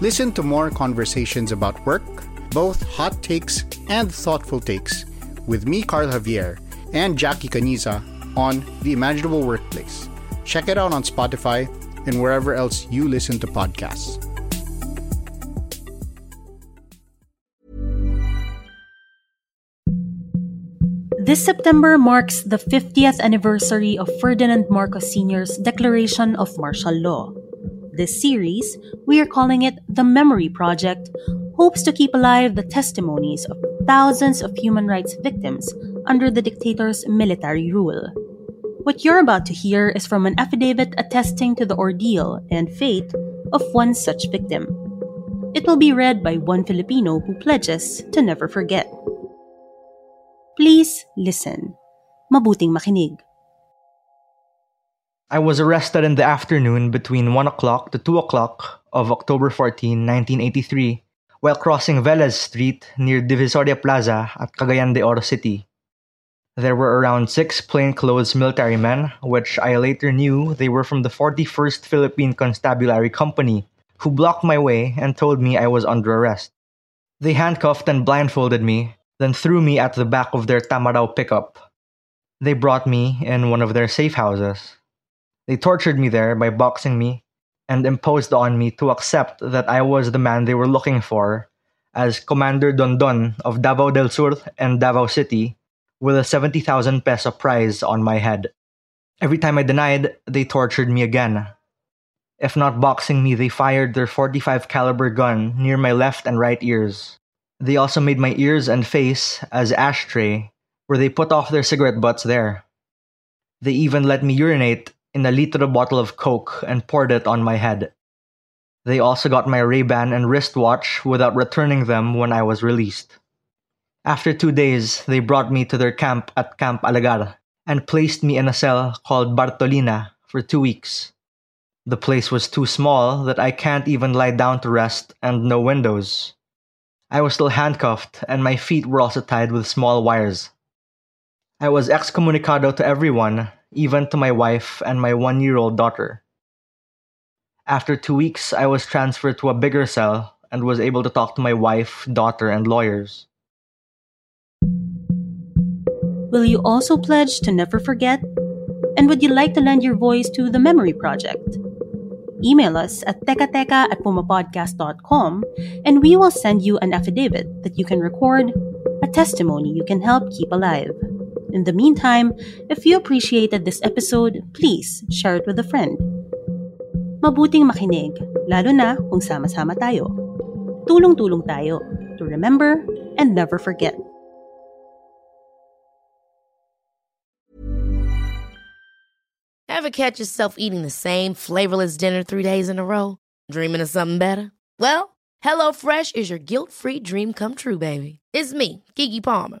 Listen to more conversations about work, both hot takes and thoughtful takes, with me, Carl Javier, and Jackie Caniza on The Imaginable Workplace. Check it out on Spotify and wherever else you listen to podcasts. This September marks the 50th anniversary of Ferdinand Marcos Sr.'s declaration of martial law. This series, we are calling it The Memory Project, hopes to keep alive the testimonies of thousands of human rights victims under the dictator's military rule. What you're about to hear is from an affidavit attesting to the ordeal and fate of one such victim. It will be read by one Filipino who pledges to never forget. Please listen. Mabuting makinig. I was arrested in the afternoon between 1 o'clock to 2 o'clock of October 14, 1983, while crossing Velez Street near Divisoria Plaza at Cagayan de Oro City. There were around six plainclothes military men, which I later knew they were from the 41st Philippine Constabulary Company, who blocked my way and told me I was under arrest. They handcuffed and blindfolded me, then threw me at the back of their Tamarao pickup. They brought me in one of their safe houses. They tortured me there by boxing me and imposed on me to accept that I was the man they were looking for as Commander Dondon of Davao del Sur and Davao City with a 70,000 peso prize on my head. Every time I denied, they tortured me again. If not boxing me, they fired their 45 caliber gun near my left and right ears. They also made my ears and face as ashtray, where they put off their cigarette butts there. They even let me urinate in a liter bottle of Coke and poured it on my head. They also got my Ray-Ban and wristwatch without returning them when I was released. After two days, they brought me to their camp at Camp Alagar and placed me in a cell called Bartolina for two weeks. The place was too small that I can't even lie down to rest and no windows. I was still handcuffed and my feet were also tied with small wires. I was excommunicado to everyone, even to my wife and my one year old daughter. After two weeks, I was transferred to a bigger cell and was able to talk to my wife, daughter, and lawyers. Will you also pledge to never forget? And would you like to lend your voice to the Memory Project? Email us at tekateka at pumapodcast.com and we will send you an affidavit that you can record, a testimony you can help keep alive. In the meantime, if you appreciated this episode, please share it with a friend. Mabuting makinig, lalo na kung sama-sama tayo. Tulong-tulong tayo to remember and never forget. Ever catch yourself eating the same flavorless dinner three days in a row? Dreaming of something better? Well, HelloFresh is your guilt-free dream come true, baby. It's me, Keke Palmer.